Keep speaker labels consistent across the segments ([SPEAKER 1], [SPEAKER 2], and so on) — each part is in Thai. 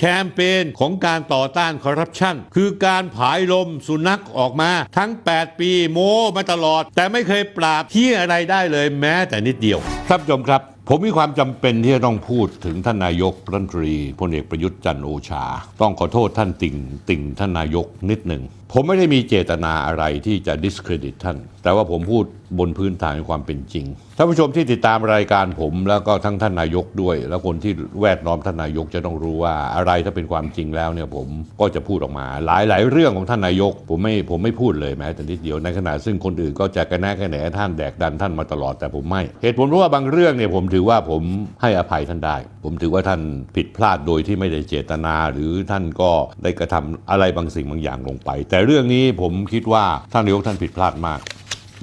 [SPEAKER 1] แคมเปญของการต่อต้านคอร์รัปชันคือการผายลมสุนัขออกมาทั้ง 8 ปีโม้มาตลอด แต่ไม่เคยปราบที่อะไรได้เลยแม้แต่นิดเดียวท่านผู้ชมครับ ผมมีความจำเป็นที่จะต้องพูดถึงท่านนายกรัฐมนตรีพลเอกประยุทธ์จันทร์โอชา ต้องขอโทษท่านติ่งติ่งท่านนายกนิดหนึ่ง ผมไม่ได้มีเจตนาอะไรที่จะ discredit ท่าน แต่ว่าผมพูดบนพื้นฐานความเป็นจริง ท่านผู้ชมที่ติดตามรายการผมแล้วก็ทั้งท่านนายกด้วย แล้วคนที่แวดล้อมท่านนายกจะต้องรู้ว่าอะไรถ้าเป็นความจริงแล้วเนี่ยผมก็จะพูดออกมา หลายๆ เรื่องของท่านนายก ผมไม่ผมไม่พูดเลยแม้แต่นิดเดียวในขณะซึ่งคนอื่นก็จะกระแนะกระแหนท่านแดกดันท่านมาตลอดแต่ผมไม่ เหตุผลเพราะว่าบางเรื่องเนี่ยผมถือว่าผมให้อภัยท่านได้ ผมถือว่าท่านผิดพลาดโดยที่ไม่ได้เจตนา หรือท่านก็ได้กระทำอะไรบางสิ่งบางอย่างลงไปแแต่เรื่องนี้ผมคิดว่าท่านนายกท่านผิดพลาดมาก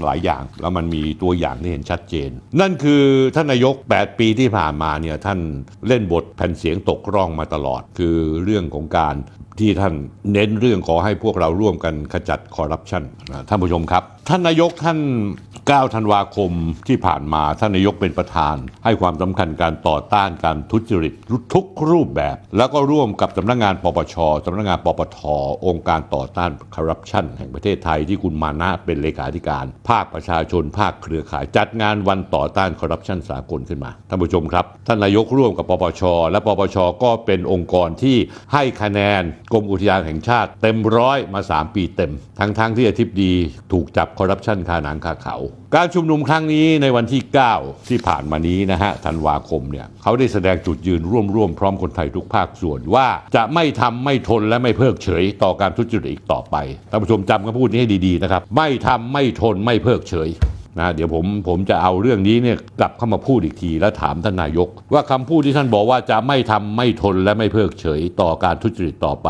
[SPEAKER 1] หลายอย่างแล้วมันมีตัวอย่างที่เห็นชัดเจน นั่นคือท่านนายก 8 ปีที่ผ่านมาเนี่ยท่านเล่นบทแผ่นเสียงตกร่องมาตลอด คือเรื่องของการที่ท่านเน้นเรื่องขอให้พวกเราร่วมกันขจัดคอร์รัปชันท่านผู้ชมครับ ท่านนายกท่าน 9 ธันวาคมที่ผ่านมาท่านนายกเป็นประธาน ให้ความสำคัญการต่อต้านการทุจริตทุกรูปแบบ แล้วก็ร่วมกับสำนักงานปปชสำนักงานปปทองค์การต่อต้านคอร์รัปชันแห่งประเทศไทยที่คุณมานะเป็นเลขาธิการ ภาคประชาชนภาคเครือข่าย จัดงานวันต่อต้านคอร์รัปชันสากลขึ้นมาท่านผู้ชมครับท่านนายกร่วมกับปปชและปปชก็เป็นองค์กรที่ให้คะแนนกรมอุทยานแห่งชาติ เต็มร้อยมา 3 ปีเต็ม ทั้งๆที่อธิบดีถูกจับคอร์รัปชันคาหนังคาเขา การชุมนุมครั้งนี้ในวันที่ 9 ที่ผ่านมานี้นะฮะธันวาคมเนี่ยเขาได้แสดงจุดยืนร่วมร่วมพร้อมคนไทยทุกภาคส่วนว่าจะไม่ทำไม่ทนและไม่เพิกเฉย ต่อการทุจริตอีกต่อไปท่านผู้ชมจำคำพูดนี้ให้ดีๆนะครับไม่ทำไม่ทนไม่เพิกเฉย นะเดี๋ยวผมผมจะเอาเรื่องนี้เนี่ยกลับเข้ามาพูดอีกที แล้วถามท่านนายก ว่าคำพูดที่ท่านบอกว่าจะไม่ทำไม่ทนและไม่เพิกเฉยต่อการทุจริตต่อไป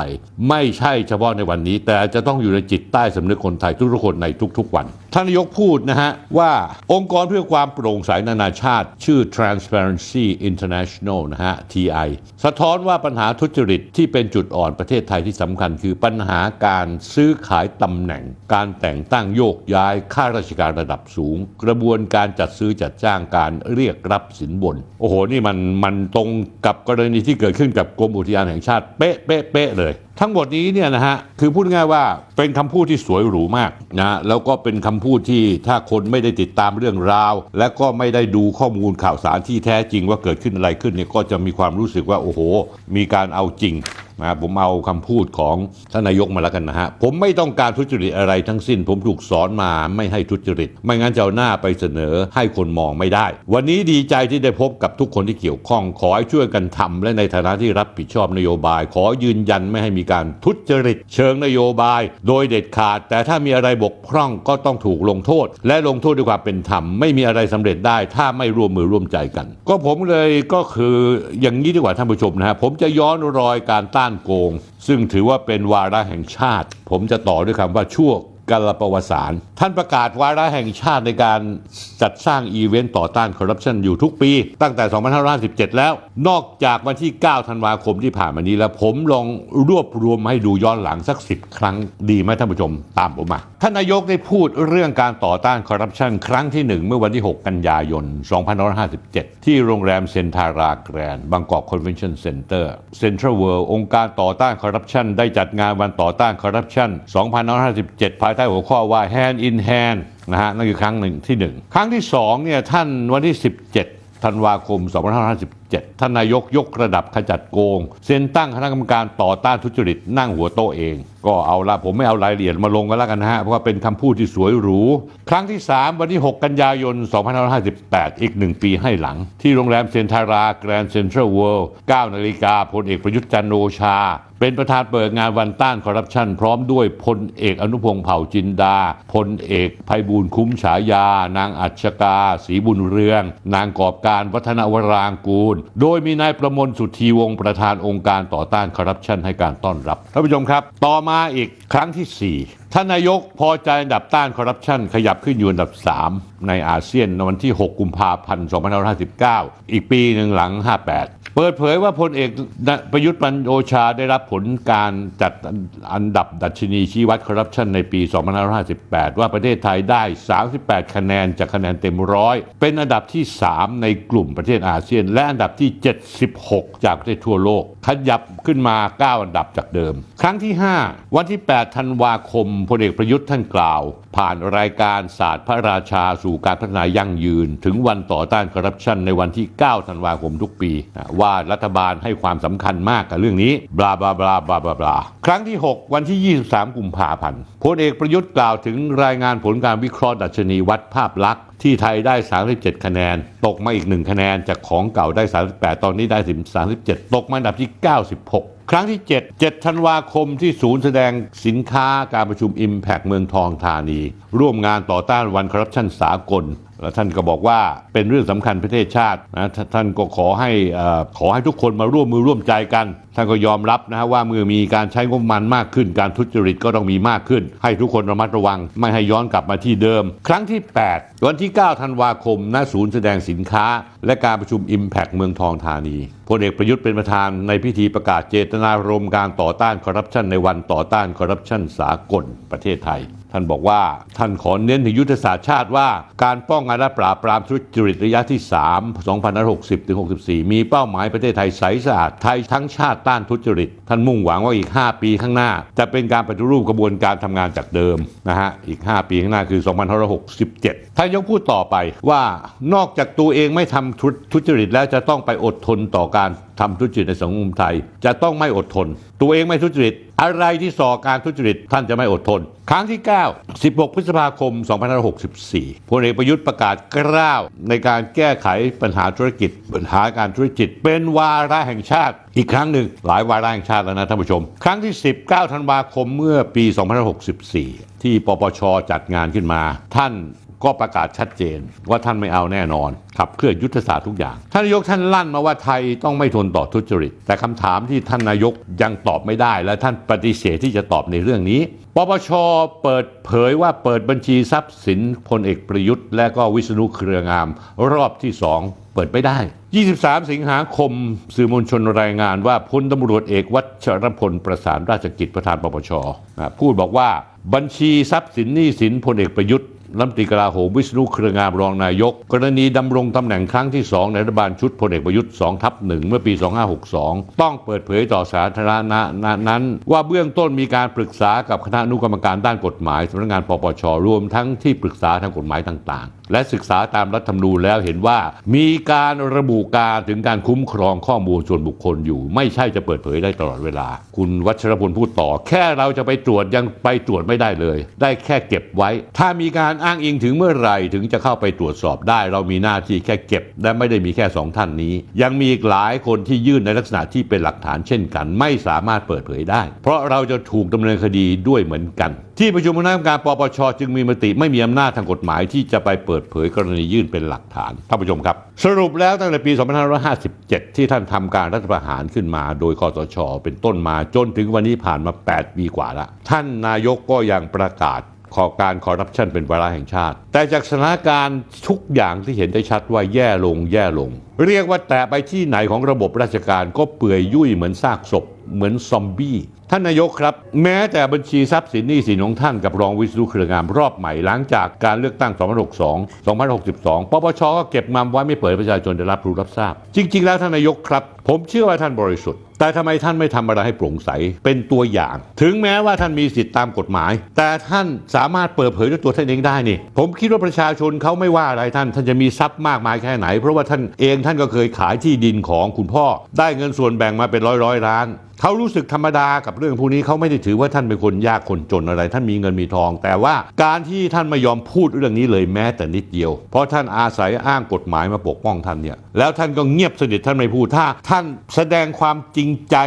[SPEAKER 1] ไม่ใช่เฉพาะในวันนี้ แต่จะต้องอยู่ในจิตใต้สำนึกคนไทยทุกๆคนในทุก ๆวัน ท่านนายกพูดนะฮะ ว่าองค์กรเพื่อความโปร่งใสนานาชาติ ชื่อ Transparency International นะฮะ TI สะท้อนว่าปัญหาทุจริตที่เป็นจุดอ่อนประเทศไทยที่สำคัญ คือปัญหาการซื้อขายตำแหน่ง การแต่งตั้งโยกย้ายข้าราชการระดับสูง กระบวนการจัดซื้อจัดจ้างการเรียกรับสินบน โอ้โหนี่มันมันตรงกับกรณีที่เกิดขึ้นกับกรมอุทยานแห่งชาติเป๊ะเป๊ะเป๊ะเลยทั้งหมดนี้เนี่ยนะฮะคือพูดง่ายว่าเป็นคำพูดที่สวยหรูมากนะแล้วก็เป็นคำพูดที่ถ้าคนไม่ได้ติดตามเรื่องราว และก็ไม่ได้ดูข้อมูลข่าวสารที่แท้จริงว่าเกิดขึ้นอะไรขึ้นเนี่ยก็จะมีความรู้สึกว่าโอ้โห มีการเอาจริงนะผมเอาคำพูดของท่านนายกมาแล้วกันนะฮะ ผมไม่ต้องการทุจริตอะไรทั้งสิ้น ผมถูกสอนมาไม่ให้ทุจริต ไม่งั้นจะเอาหน้าไปเสนอให้คนมองไม่ได้ วันนี้ดีใจที่ได้พบกับทุกคนที่เกี่ยวข้อง ขอให้ช่วยกันทำและในฐานะที่รับผิดชอบนโยบาย ขอยืนยันไม่ให้มีการทุจริต เชิงนโยบาย โดยเด็ดขาด แต่ถ้ามีอะไรบกพร่องก็ต้องถูกลงโทษ และลงโทษด้วยความเป็นธรรมไม่มีอะไรสำเร็จได้ ถ้าไม่ร่วมมือร่วมใจกัน ก็ผมเลยก็คืออย่างนี้ดีกว่าท่านผู้ชมนะฮะผมจะย้อนรอยการตั้านโกง ซึ่งถือว่าเป็นวาระแห่งชาติ ผมจะต่อด้วยคำว่าชั่ว กาลประวัติศาสตร์ท่านประกาศวาระแห่งชาติในการจัดสร้างอีเวนต์ต่อต้านคอร์รัปชันอยู่ทุกปี ตั้งแต่ 2517 แล้ว นอกจากวันที่ 9 ธันวาคมที่ผ่านมานี้แล้ว ผมลองรวบรวมให้ดูย้อนหลังสัก 10 ครั้งดีไหมท่านผู้ชมตามผมมา ท่านนายกได้พูดเรื่องการต่อต้านคอร์รัปชันครั้งที่ 1 เมื่อวันที่ 6 กันยายน 2557 ที่โรงแรมเซนทาราแกรนด์บางกอกคอนเวนชั่นเซ็นเตอร์เซ็นทรัลเวิลด์องค์การต่อต้านคอร์รัปชันได้จัดงานวันต่อต้านคอร์รัปชัน2557ภายใต้หัวข้อว่า Hand in Hand นะฮะนั่นคือครั้งหนึ่งที่หนึ่งครั้งที่สองเนี่ยท่านวันที่ 17ธันวาคม 2557 ท่านนายกยกระดับขจัดโกง เซ็นตั้งคณะกรรมการต่อต้านทุจริตนั่งหัวโต๊ะเอง ก็เอาละผมไม่เอารายละเอียดมาลงกันแล้วกันนะฮะ เพราะว่าเป็นคำพูดที่สวยหรู ครั้งที่ 3 วันที่ 6 กันยายน 2558 อีกหนึ่งปีให้หลัง ที่โรงแรมเซนทาราแกรนด์เซ็นทรัลเวิลด์9นาฬิกาพลเอกประยุทธ์จันโอชา เป็นประธานเปิดงานวันต้านคอร์รัปชันพร้อมด้วยพลเอกอนุพงษ์เผ่าจินดาพลเอกภัยบูลคุ้มฉายา นางอัชกาศรีบุญเรือง นางกอบการวัฒนวรางกูลโดยมีนายประมลสุธีวงศ์ประธานองค์การต่อต้านคอร์รัปชันให้การต้อนรับท่านผู้ชมครับ ต่อมาอีกครั้งที่ 4 ท่านนายกพอใจอันดับต้านคอร์รัปชันขยับขึ้นอยู่อันดับ 3 ในอาเซียนในวันที่ 6 กุมภาพันธ์ 2559 อีกปีหนึ่งหลัง 58 เปิดเผยว่าพลเอกประยุทธ์ปันโอชาได้รับผลการจัดอันดับดัชนีชี้วัดคอร์รัปชันในปี 2558 ว่าประเทศไทยได้ 38 คะแนนจากคะแนนเต็มร้อยเป็นอันดับที่ 3 ในกลุ่มประเทศอาเซียน และอันดับที่ 76 จากประเทศทั่วโลกขยับขึ้นมา 9 อันดับจากเดิม ครั้งที่ 5 วันที่ 8 ธันวาคมพลเอกประยุทธ์ท่านกล่าว ผ่านรายการศาสตร์พระราชาสู่การพัฒนายั่งยืน ถึงวันต่อต้านคอร์รัปชันในวันที่ 9 ธันวาคมทุกปี ว่ารัฐบาลให้ความสำคัญมากกับเรื่องนี้บลาบลาบลาบลาบลาบลาครั้งที่ 6 วันที่ 23 กุมภาพันธ์พลเอกประยุทธ์กล่าวถึงรายงานผลการวิเคราะห์ดัชนีวัดภาพลักษณ์ที่ไทยได้ 37 คะแนน ตกมาอีก 1 คะแนน จากของเก่าได้ 38 ตอนนี้ได้ 37 ตกมาอันดับที่ 96ครั้งที่ 7 7ธันวาคมที่ศูนย์แสดงสินค้าการประชุม Impact เมืองทองธานี ร่วมงานต่อต้านวันคอร์รัปชันสากล แล้วท่านก็บอกว่าเป็นเรื่องสำคัญประเทศชาตินะท่านก็ขอให้อ่อขอให้ทุกคนมาร่วมมือร่วมใจกัน ท่านก็ยอมรับนะฮะว่าเมื่อมีการใช้งบประมาณมากขึ้น การทุจริตก็ต้องมีมากขึ้น ให้ทุกคนระมัดระวัง ไม่ให้ย้อนกลับมาที่เดิม ครั้งที่ 8 วันที่ 9 ธันวาคมณศูนย์แสดงสินค้า และการประชุม Impact เมืองทองธานีพลเอกประยุทธ์เป็นประธานในพิธีประกาศเจตนารมณ์การต่อต้านคอร์รัปชันในวันต่อต้านคอร์รัปชันสากลประเทศไทย ท่านบอกว่าท่านขอเน้นถึงยุทธศาสตร์ชาติว่า การป้องกันและปราบปรามทุจริตระยะที่ 3 2560ถึง64 มีเป้าหมายประเทศไทยใสสะอาดไทยทั้งชาติต้านทุจริต ท่านมุ่งหวังว่าอีก 5 ปีข้างหน้า จะเป็นการปฏิรูปกระบวนการทำงานจากเดิมนะฮะอีก 5 ปีข้างหน้าคือ 2567 ท่านยกพูดต่อไปว่านอกจากตัวเองไม่ทำทุทุจริตแล้วจะต้องไปอดทนต่อการทำทุจริตในสังคมไทย จะต้องไม่อดทน ตัวเองไม่ทุจริต อะไรที่ส่อการทุจริตท่านจะไม่อดทน ครั้งที่ 9 16 พฤษภาคม 2564 พลเอกประยุทธ์ประกาศกล้าว ในการแก้ไขปัญหาธุรกิจ ปัญหาการธุรกิจ เป็นวาระแห่งชาติ อีกครั้งหนึ่งหลายวาระแห่งชาติแล้วนะท่านผู้ชม ครั้งที่ 19 ธันวาคมเมื่อปี 2564 ที่ปปชจัดงานขึ้นมา ท่าน ก็ประกาศชัดเจนว่าท่านไม่เอาแน่นอนขับเคลื่อนยุทธศาสตร์ทุกอย่าง ท่านนายกท่านลั่นมาว่าไทยต้องไม่ทนต่อทุจริต แต่คำถามที่ท่านนายกยังตอบไม่ได้ และท่านปฏิเสธที่จะตอบในเรื่องนี้ ปปชเปิดเผยว่าเปิดบัญชีทรัพย์สินพลเอกประยุทธ์ และก็วิษณุเครืองาม รอบที่สองเปิดไม่ได้ 23 สิงหาคม สื่อมวลชนรายงานว่าพลตำรวจเอกวัชรพลประสานราชกิจประธานปปชพูดบอกว่าบัญชีทรัพย์สินหนี้สินพลเอกประยุทธ์ รัฐมนตรีกลาโหมวิษณุเครืองามรองนายก กรณีดำรงตำแหน่งครั้งที่ 2 ในรัฐบาลชุดพลเอกประยุทธ์2ทับ1เมื่อปี 2562 ต้องเปิดเผยต่อสาธารณะนั้น ว่าเบื้องต้นมีการปรึกษากับคณะอนุกรรมการด้านกฎหมายสำนักงานปปชรวมทั้งที่ปรึกษาทางกฎหมายต่างๆและศึกษาตามรัฐธรรมนูญแล้วเห็นว่า มีการระบุการถึงการคุ้มครองข้อมูลส่วนบุคคลอยู่ ไม่ใช่จะเปิดเผยได้ตลอดเวลา คุณวัชรพลพูดต่อ แค่เราจะไปตรวจยังไปตรวจไม่ได้เลย ได้แค่เก็บไว้ ถ้ามีการอ้างอิงถึงเมื่อไหร่ถึงจะเข้าไปตรวจสอบได้ เรามีหน้าที่แค่เก็บ และไม่ได้มีแค่สองท่านนี้ ยังมีอีกหลายคนที่ยื่นในลักษณะที่เป็นหลักฐานเช่นกัน ไม่สามารถเปิดเผยได้ เพราะเราจะถูกดำเนินคดีด้วยเหมือนกันที่ประชุมคณะกรรมการปปชจึงมีมติไม่มีอำนาจทางกฎหมายที่จะไปเปิดเผยกรณียื่นเป็นหลักฐานท่านผู้ชมครับ สรุปแล้วตั้งแต่ปี 2557 ที่ท่านทำการรัฐประหารขึ้นมา โดยคอสช เป็นต้นมาจนถึงวันนี้ผ่านมา 8 ปีกว่าแล้วท่านนายกก็ยังประกาศขอการคอร์รัปชันเป็นวาระแห่งชาติ แต่จากสถานการณ์ทุกอย่างที่เห็นได้ชัดว่าแย่ลงแย่ลงเรียกว่าแต่ไปที่ไหนของระบบราชการก็เปื่อยยุ่ยเหมือนซากศพ เหมือนซอมบี้ ท่านนายกครับ แม้แต่บัญชีทรัพย์สินหนี้สินของท่านกับรองวิศนุเครืองามรอบใหม่หลังจากการเลือกตั้ง 2062 2062 ปปชก็เก็บมัมไว้ไม่เปิดประชาชนได้รับรู้รับทราบ จริง ๆ แล้วท่านนายกครับ ผมเชื่อว่าท่านบริสุทธิ์ แต่ทำไมท่านไม่ทำอะไรให้โปร่งใสเป็นตัวอย่าง ถึงแม้ว่าท่านมีสิทธิตามกฎหมาย แต่ท่านสามารถเปิดเผยด้วยตัวท่านเองได้นี่ ผมคิดว่าประชาชนเขาไม่ว่าอะไรท่าน ท่านจะมีทรัพย์มากมายแค่ไหน เพราะว่าท่านเองท่านก็เคยขายที่ดินของคุณพ่อ ได้เงินส่วนแบ่งมาเป็นร้อยร้อยล้านเขารู้สึกธรรมดากับเรื่องพวกนี้เขาไม่ได้ถือว่าท่านเป็นคนยากคนจนอะไร ท่านมีเงินมีทอง แต่ว่าการที่ท่านไม่ยอมพูดเรื่องนี้เลยแม้แต่นิดเดียว เพราะท่านอาศัยอ้างกฎหมายมาปกป้องท่านเนี่ยแล้วท่านก็เงียบสนิทท่านไม่พูดถ้า ท่านแสดงความจริงใจ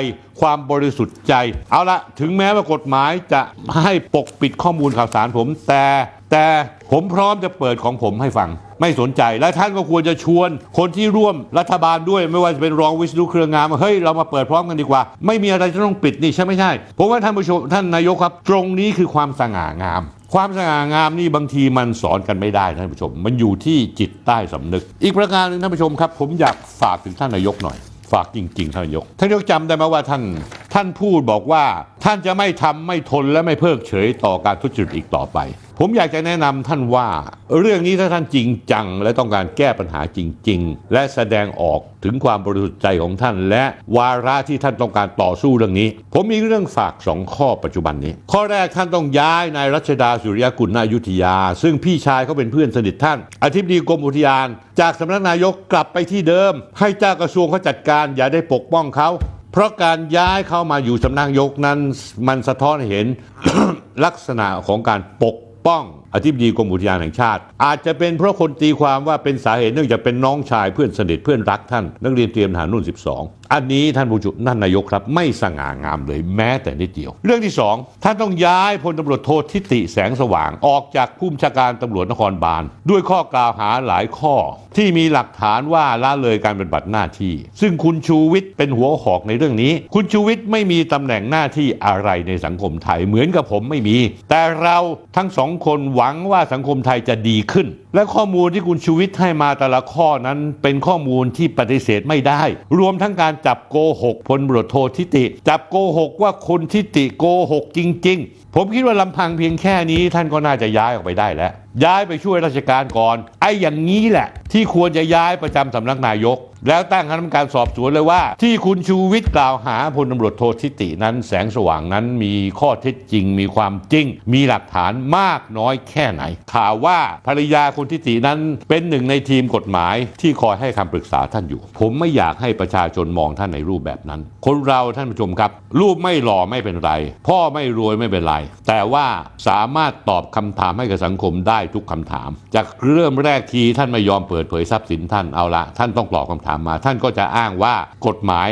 [SPEAKER 1] ความบริสุทธิ์ใจ เอาละถึงแม้ว่ากฎหมายจะให้ปกปิดข้อมูลข่าวสารผมแต่ แต่ผมพร้อมจะเปิดของผมให้ฟัง ไม่สนใจและท่านก็ควรจะชวน คนที่ร่วมรัฐบาลด้วยไม่ว่าจะเป็นรองวิศนุเครืองามว่าเฮ้ยเรามาเปิดพร้อมกันดีกว่า ไม่มีอะไรจะต้องปิดนี่ใช่ไม่ใช่ผมว่าท่านผู้ชมท่านนายกครับ ตรงนี้คือความสง่างาม ความสง่างามนี่บางทีมันสอนกันไม่ได้ท่านผู้ชม มันอยู่ที่จิตใต้สำนึก อีกประการหนึ่งท่านผู้ชมครับ ผมอยากฝากถึงท่านนายกหน่อยฝากจริง ๆ ท่านนายก ท่านนายกจำได้ไหมว่าท่านท่านพูดบอกว่า ท่านจะไม่ทำไม่ทนและไม่เพิกเฉยต่อการทุจริตอีกต่อไป ผมอยากจะแนะนำท่านว่า เรื่องนี้ถ้าท่านจริงจัง และต้องการแก้ปัญหาจริง ๆ และแสดงออกถึงความบริสุทธิ์ใจของท่าน และวาระที่ท่านต้องการต่อสู้เรื่องนี้ ผมมีเรื่องฝากสองข้อปัจจุบันนี้ ข้อแรกท่านต้องย้ายนายรัชดาสุริยกุลนายุทธยา ซึ่งพี่ชายเขาเป็นเพื่อนสนิทท่าน อธิบดีกรมอุทยาน จากสำนักนายกกลับไปที่เดิม ให้เจ้ากระทรวงเขาจัดการอย่าได้ปกป้องเขาเพราะการย้ายเข้ามาอยู่สำนักนายกนั้น มันสะท้อนเห็นลักษณะของการปก ป้อง อธิบดีกรมอุทยานแห่งชาติ อาจจะเป็นเพราะคนตีความว่าเป็นสาเหตุเนื่องจากเป็นน้องชายเพื่อนสนิทเพื่อนรักท่าน นักเรียนเตรียมทหารรุ่น 12 อันนี้ท่านผู้จุนั่นนายกครับ ไม่สง่างามเลยแม้แต่นิดเดียว เรื่องที่สองท่านต้องย้ายพลตำรวจโททิติแสงสว่างออกจากผู้บัญชาการตำรวจนครบาลด้วยข้อกล่าวหาหลายข้อ ที่มีหลักฐานว่าละเลยการปฏิบัติหน้าที่ ซึ่งคุณชูวิทย์เป็นหัวหอกในเรื่องนี้ คุณชูวิทย์ไม่มีตำแหน่งหน้าที่อะไรในสังคมไทยเหมือนกับผมไม่มี แต่เราทั้งสองคนหวังังว่าสังคมไทยจะดีขึ้น และข้อมูลที่คุณชูวิทย์ให้มาแต่ละข้อนั้นเป็นข้อมูลที่ปฏิเสธไม่ได้ รวมทั้งการจับโกหกพลตำรวจโททิติ จับโกหกว่าคนทิติโกหกจริง ๆ ผมคิดว่าลำพังเพียงแค่นี้ท่านก็น่าจะย้ายออกไปได้แล้ว ย้ายไปช่วยราชการก่อน ไอ้อย่างนี้แหละ ที่ควรจะย้ายประจำสำนักนายก แล้วตั้งคณะกรรมการสอบสวนเลยว่า ที่คุณชูวิทย์กล่าวหาพลตำรวจโททิตินั้น แสงสว่างนั้นมีข้อเท็จจริง มีความจริง มีหลักฐานมากน้อยแค่ไหนข่าวว่าภรรยาคุณทิตินั้นเป็นหนึ่งในทีมกฎหมายที่คอยให้คำปรึกษาท่านอยู่ ผมไม่อยากให้ประชาชนมองท่านในรูปแบบนั้น คนเราท่านผู้ชมครับ รูปไม่หล่อไม่เป็นไร พ่อไม่รวยไม่เป็นไร แต่ว่าสามารถตอบคำถามให้กับสังคมได้ทุกคำถาม จากเริ่มแรกทีท่านไม่ยอมเปิดเผยทรัพย์สินท่านเอาละท่านต้องตอบคำถามมา ท่านก็จะอ้างว่ากฎหมาย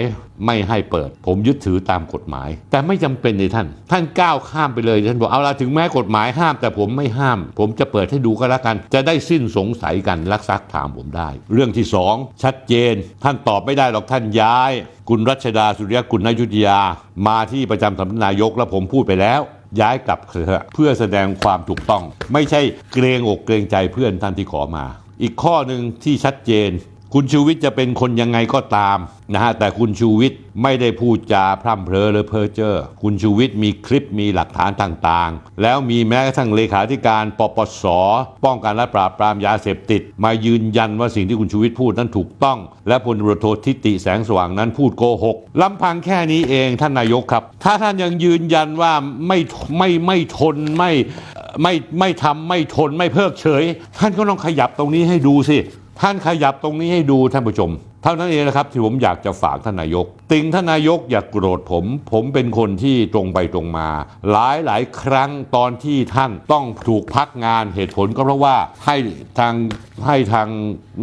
[SPEAKER 1] ไม่ให้เปิด ผมยึดถือตามกฎหมาย แต่ไม่จำเป็นเลยท่าน ท่านก้าวข้ามไปเลยท่านบอกเอาละถึงแม้กฎหมายห้าม แต่ผมไม่ห้าม ผมจะเปิดให้ดูก็แล้วกัน จะได้สิ้นสงสัยกันรักซักถามผมได้ เรื่องที่สองชัดเจน ท่านตอบไม่ได้หรอกท่านย้าย คุณรัชดาสุริยกุลนายุทธยา มาที่ประจำสำนักนายกแล้วผมพูดไปแล้วย้ายกลับเถอะเพื่อแสดงความถูกต้อง ไม่ใช่เกรงอกเกรงใจเพื่อนท่านที่ขอมา อีกข้อหนึ่งที่ชัดเจน คุณชูวิทย์จะเป็นคนยังไงก็ตามนะฮะแต่คุณชูวิทย์ไม่ได้พูดจาพร่ำเพลอหรือเพ้อเจ้อคุณชูวิทย์มีคลิปมีหลักฐานต่างๆ แล้วมีแม้กระทั่งเลขาธิการปปส ป้องกันและปราบปรามยาเสพติด มายืนยันว่าสิ่งที่คุณชูวิทย์พูดนั้นถูกต้อง และพลตรวจโททิติแสงสว่างนั้นพูดโกหกลำพังแค่นี้เองท่านนายกครับ ถ้าท่านยังยืนยันว่าไม่ไม่ไม่ทนไม่ไม่ไม่ทำไม่ทนไม่เพิกเฉย ท่านก็ต้องขยับตรงนี้ให้ดูสิ ท่านขยับตรงนี้ให้ดูท่านผู้ชม เท่านั้นเองนะครับที่ผมอยากจะฝากท่านนายก ติงท่านนายกอย่ากโกรธผม ผมเป็นคนที่ตรงไปตรงมา หลายหลายครั้งตอนที่ท่านต้องถูกพักงานเหตุผลก็เพราะว่าให้ทางให้ทาง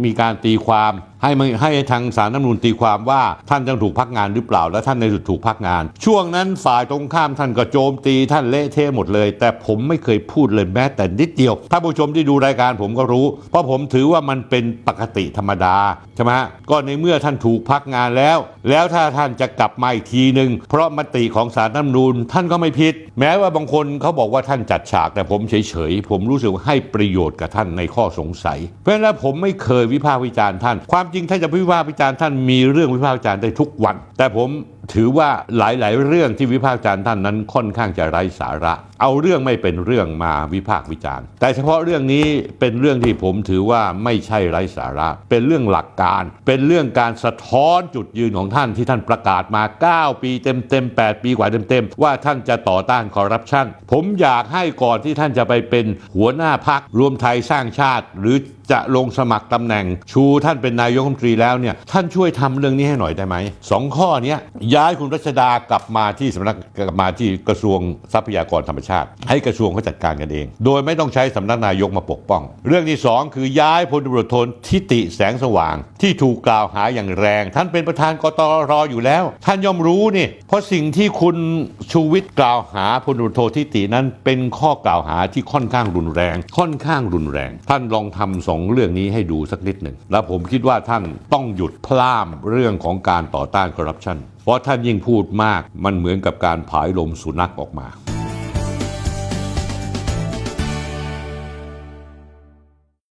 [SPEAKER 1] มีการตีความ ให้มันให้ทางสารน้ำนูนตีความว่าท่านต้องถูกพักงานหรือเปล่า และท่านในสุดถูกพักงาน ช่วงนั้นฝ่ายตรงข้ามท่านก็โจมตีท่านเละเทะหมดเลย แต่ผมไม่เคยพูดเลยแม้แต่นิดเดียว ถ้าผู้ชมที่ดูรายการผมก็รู้ เพราะผมถือว่ามันเป็นปกติธรรมดาใช่ไหมก็ในเมื่อท่านถูกพักงานแล้ว แล้วถ้าท่านจะกลับมาอีกทีหนึ่งเพราะมติของสารน้ำนูนท่านก็ไม่ผิด แม้ว่าบางคนเขาบอกว่าท่านจัดฉากแต่ผมเฉยๆผมรู้สึกว่าให้ประโยชน์กับท่านในข้อสงสัย เพราะฉะนั้นผมไม่เคยวิพากษ์วิจารณ์ท่านความจริงถ้าจะวิพากษ์วิจารณ์ท่านมีเรื่องวิพากษ์วิจารณ์ได้ทุกวัน แต่ผม ถือว่าหลายๆ เรื่องที่วิพากษ์วิจารณ์ท่านนั้นค่อนข้างจะไร้สาระ เอาเรื่องไม่เป็นเรื่องมาวิพากษ์วิจารณ์ แต่เฉพาะเรื่องนี้เป็นเรื่องที่ผมถือว่าไม่ใช่ไร้สาระ เป็นเรื่องหลักการ เป็นเรื่องการสะท้อนจุดยืนของท่านที่ท่านประกาศมา 9 ปีเต็มๆ 8 ปีกว่าเต็มๆ ว่าท่านจะต่อต้านคอร์รัปชัน ผมอยากให้ก่อนที่ท่านจะไปเป็นหัวหน้าพักรวมไทยสร้างชาติ หรือจะลงสมัครตำแหน่ง ชูท่านเป็นนายกรัฐมนตรีแล้วเนี่ยท่านช่วยทำเรื่องนี้ให้หน่อยได้ไหมสองข้อนี้ย้ายคุณรัชดากลับมาที่สำนักกลับมาที่กระทรวงทรัพยากรธรรมชาติ ให้กระทรวงเขาจัดการกันเอง โดยไม่ต้องใช้สำนักนายกมาปกป้อง เรื่องที่สองคือย้ายพลตำรวจโททิติแสงสว่าง ที่ถูกกล่าวหาอย่างแรง ท่านเป็นประธานกตรอยู่แล้ว ท่านย่อมรู้นี่เพราะสิ่งที่คุณชูวิทย์กล่าวหาพลตำรวจโททิตินั้นเป็นข้อกล่าวหาที่ค่อนข้างรุนแรง ค่อนข้างรุนแรง ท่านลองทำสองเรื่องนี้ให้ดูสักนิดหนึ่งแล้วผมคิดว่าท่านต้องหยุดพล่ามเรื่องของการต่อต้านคอร์รัปชัน เพราะท่านยิ่งพูดมากมันเหมือนกับการผายลมสุนัขออกมา